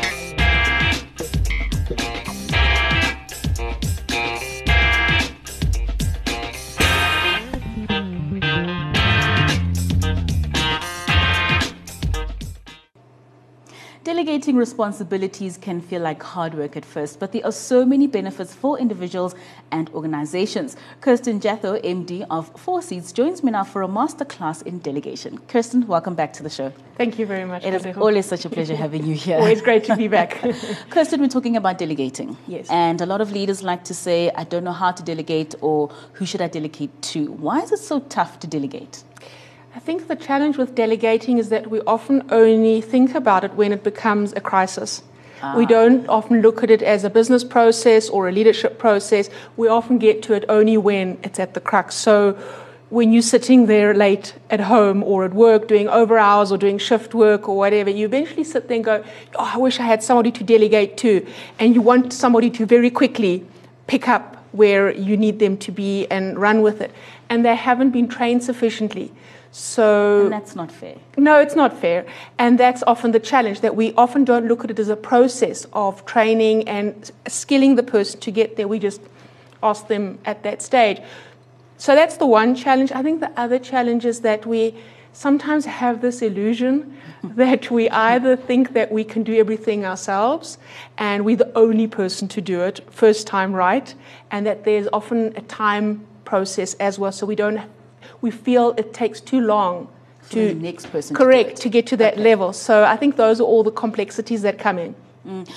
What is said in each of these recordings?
Bye. Delegating responsibilities can feel like hard work at first, but there are so many benefits for individuals and organizations. Kirsten Jatho, MD of Four Seats, joins me now for a masterclass in delegation. Kirsten, welcome back to the show. Thank you very much. It is always such a pleasure having you here. always great to be back. Kirsten, we're talking about delegating. Yes. And a lot of leaders like to say, I don't know how to delegate or who should I delegate to? Why is it so tough to delegate? I think the challenge with delegating is that we often only think about it when it becomes a crisis. Ah. We don't often look at it as a business process or a leadership process. We often get to it only when it's at the crux. So when you're sitting there late at home or at work doing over hours or doing shift work or whatever, you eventually sit there and go, Oh, I wish I had somebody to delegate to. And you want somebody to very quickly pick up where you need them to be and run with it. And they haven't been trained sufficiently. So and that's not fair. No, it's not fair. And that's often the challenge that we often don't look at it as a process of training and skilling the person to get there. We just ask them at that stage. So that's the one challenge. I think the other challenge is that we sometimes have this illusion that we either think that we can do everything ourselves and we're the only person to do it first time right, and that there's often a time process as well, so we don't we feel it takes too long to the next person correct to, to get to that okay. level. So I think those are all the complexities that come in. Mm.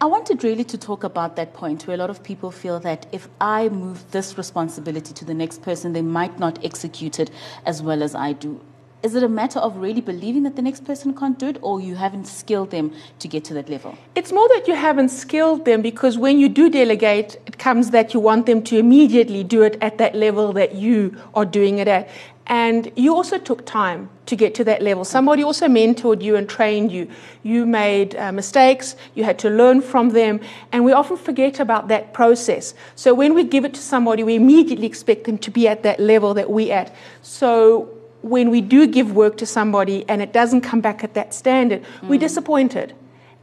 I wanted really to talk about that point where a lot of people feel that if I move this responsibility to the next person, they might not execute it as well as I do is it a matter of really believing that the next person can't do it or you haven't skilled them to get to that level it's more that you haven't skilled them because when you do delegate it comes that you want them to immediately do it at that level that you are doing it at and you also took time to get to that level. Somebody also mentored you and trained you. You made uh, mistakes, you had to learn from them, and we often forget about that process. So when we give it to somebody, we immediately expect them to be at that level that we're at. So when we do give work to somebody and it doesn't come back at that standard, mm. we're disappointed.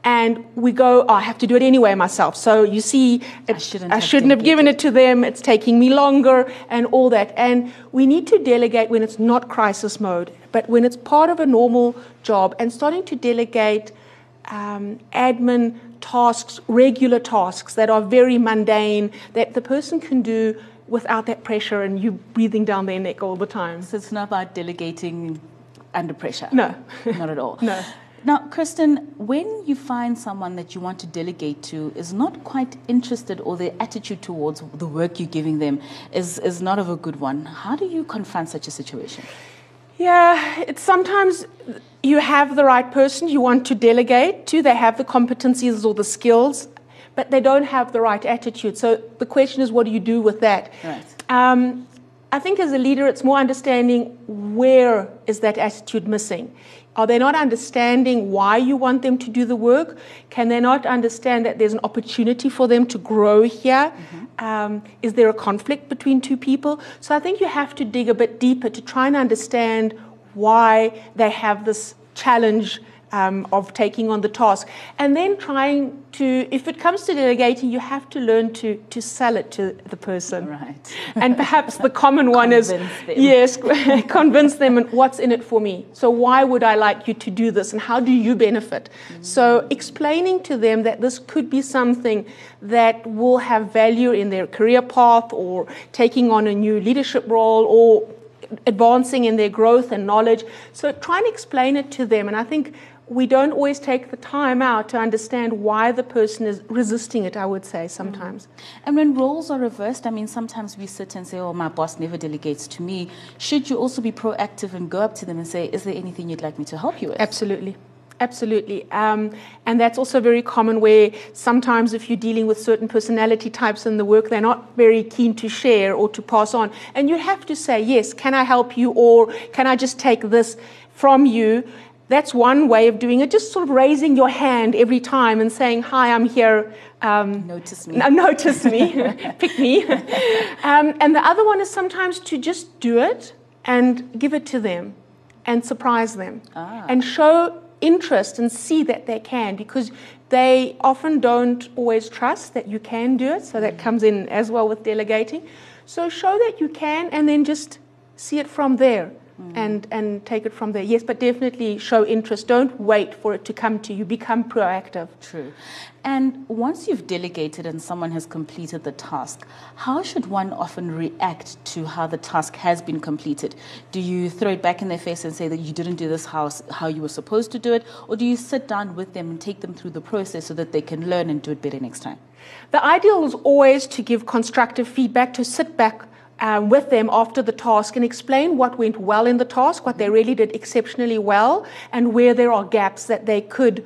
And we go, oh, I have to do it anyway myself. So you see, it, I shouldn't, I have, shouldn't have given it to them. It's taking me longer and all that. And we need to delegate when it's not crisis mode, but when it's part of a normal job and starting to delegate um, admin tasks, regular tasks that are very mundane, that the person can do without that pressure and you breathing down their neck all the time. So it's not about delegating under pressure. No, not at all. No. Now, Kirsten, when you find someone that you want to delegate to is not quite interested or their attitude towards the work you're giving them is, is not of a good one, how do you confront such a situation? Yeah, it's sometimes you have the right person you want to delegate to, they have the competencies or the skills, but they don't have the right attitude. So the question is, what do you do with that? Right. Um, I think as a leader, it's more understanding where is that attitude missing. Are they not understanding why you want them to do the work? Can they not understand that there's an opportunity for them to grow here? Mm-hmm. Um, is there a conflict between two people? So I think you have to dig a bit deeper to try and understand why they have this challenge um, of taking on the task. And then trying to, if it comes to delegating, you have to learn to, to sell it to the person. Right. and perhaps the common one is, them. yes, convince them and what's in it for me. So why would I like you to do this and how do you benefit? Mm-hmm. So explaining to them that this could be something that will have value in their career path or taking on a new leadership role or advancing in their growth and knowledge. So try and explain it to them. And I think we don't always take the time out to understand why the person is resisting it, I would say, sometimes. Mm-hmm. And when roles are reversed, I mean, sometimes we sit and say, oh, my boss never delegates to me. Should you also be proactive and go up to them and say, is there anything you'd like me to help you with? Absolutely. Absolutely. Um, and that's also very common where sometimes if you're dealing with certain personality types in the work, they're not very keen to share or to pass on. And you have to say, yes, can I help you? Or can I just take this from you? That's one way of doing it, just sort of raising your hand every time and saying, Hi, I'm here. Um, notice me. notice me. Pick me. Um, and the other one is sometimes to just do it and give it to them and surprise them ah. and show interest and see that they can because they often don't always trust that you can do it. So that comes in as well with delegating. So show that you can and then just see it from there. Mm. And, and take it from there. Yes, but definitely show interest. Don't wait for it to come to you. Become proactive. True. And once you've delegated and someone has completed the task, how should one often react to how the task has been completed? Do you throw it back in their face and say that you didn't do this how, how you were supposed to do it? Or do you sit down with them and take them through the process so that they can learn and do it better next time? The ideal is always to give constructive feedback, to sit back um, with them after the task and explain what went well in the task, what they really did exceptionally well, and where there are gaps that they could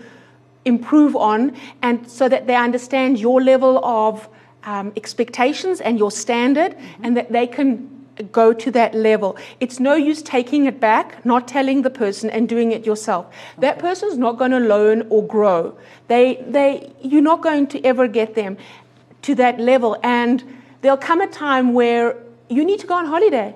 improve on, and so that they understand your level of um, expectations and your standard, mm-hmm. and that they can go to that level. It's no use taking it back, not telling the person, and doing it yourself. Okay. That person's not going to learn or grow. They, they, you're not going to ever get them to that level, and there'll come a time where you need to go on holiday,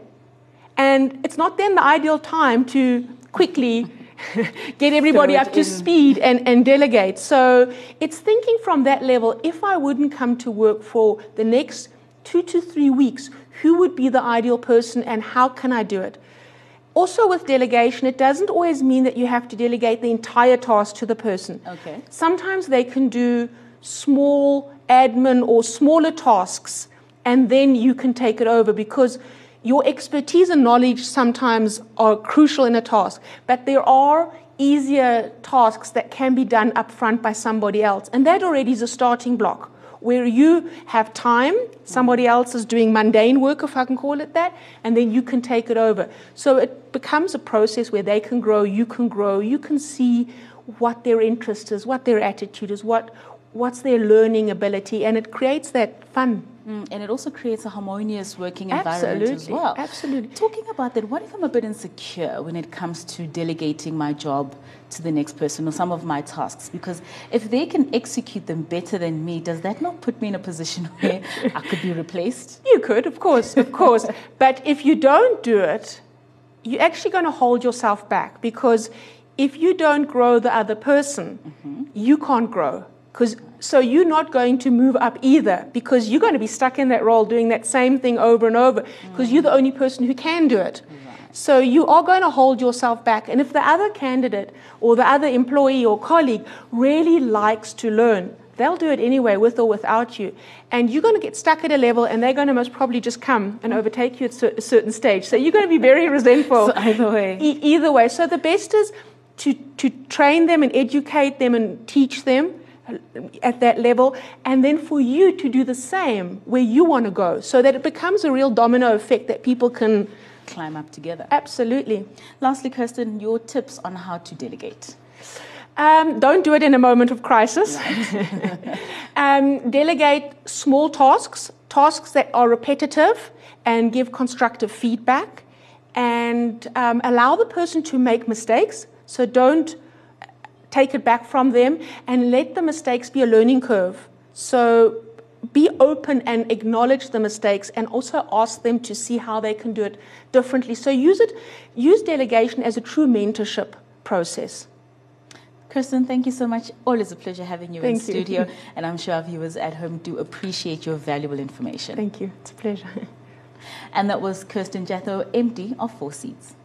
and it's not then the ideal time to quickly get everybody up to in. speed and, and delegate. So it's thinking from that level if I wouldn't come to work for the next two to three weeks, who would be the ideal person and how can I do it? Also, with delegation, it doesn't always mean that you have to delegate the entire task to the person. Okay. Sometimes they can do small admin or smaller tasks, and then you can take it over because your expertise and knowledge sometimes are crucial in a task, but there are easier tasks that can be done up front by somebody else. And that already is a starting block where you have time, somebody else is doing mundane work, if I can call it that, and then you can take it over. So it becomes a process where they can grow, you can grow, you can see what their interest is, what their attitude is, what, what's their learning ability, and it creates that fun Mm, and it also creates a harmonious working environment absolutely, as well. Absolutely. Talking about that, what if I'm a bit insecure when it comes to delegating my job to the next person or some of my tasks? Because if they can execute them better than me, does that not put me in a position where I could be replaced? You could, of course, of course. but if you don't do it, you're actually going to hold yourself back because if you don't grow the other person, mm-hmm. you can't grow. Because so you're not going to move up either because you're going to be stuck in that role doing that same thing over and over because you're the only person who can do it. So you are going to hold yourself back. And if the other candidate or the other employee or colleague really likes to learn, they'll do it anyway with or without you. And you're going to get stuck at a level and they're going to most probably just come and overtake you at a certain stage. So you're going to be very resentful. so either way. E- either way. So the best is to, to train them and educate them and teach them at that level, and then for you to do the same where you want to go, so that it becomes a real domino effect that people can climb up together. Absolutely. Lastly, Kirsten, your tips on how to delegate. Um, don't do it in a moment of crisis. Right. um, delegate small tasks, tasks that are repetitive, and give constructive feedback, and um, allow the person to make mistakes. So don't take it back from them and let the mistakes be a learning curve. So be open and acknowledge the mistakes and also ask them to see how they can do it differently. So use it, use delegation as a true mentorship process. Kirsten, thank you so much. Always a pleasure having you thank in you. studio. and I'm sure our viewers at home do appreciate your valuable information. Thank you. It's a pleasure. And that was Kirsten Jatho, MD of Four Seeds.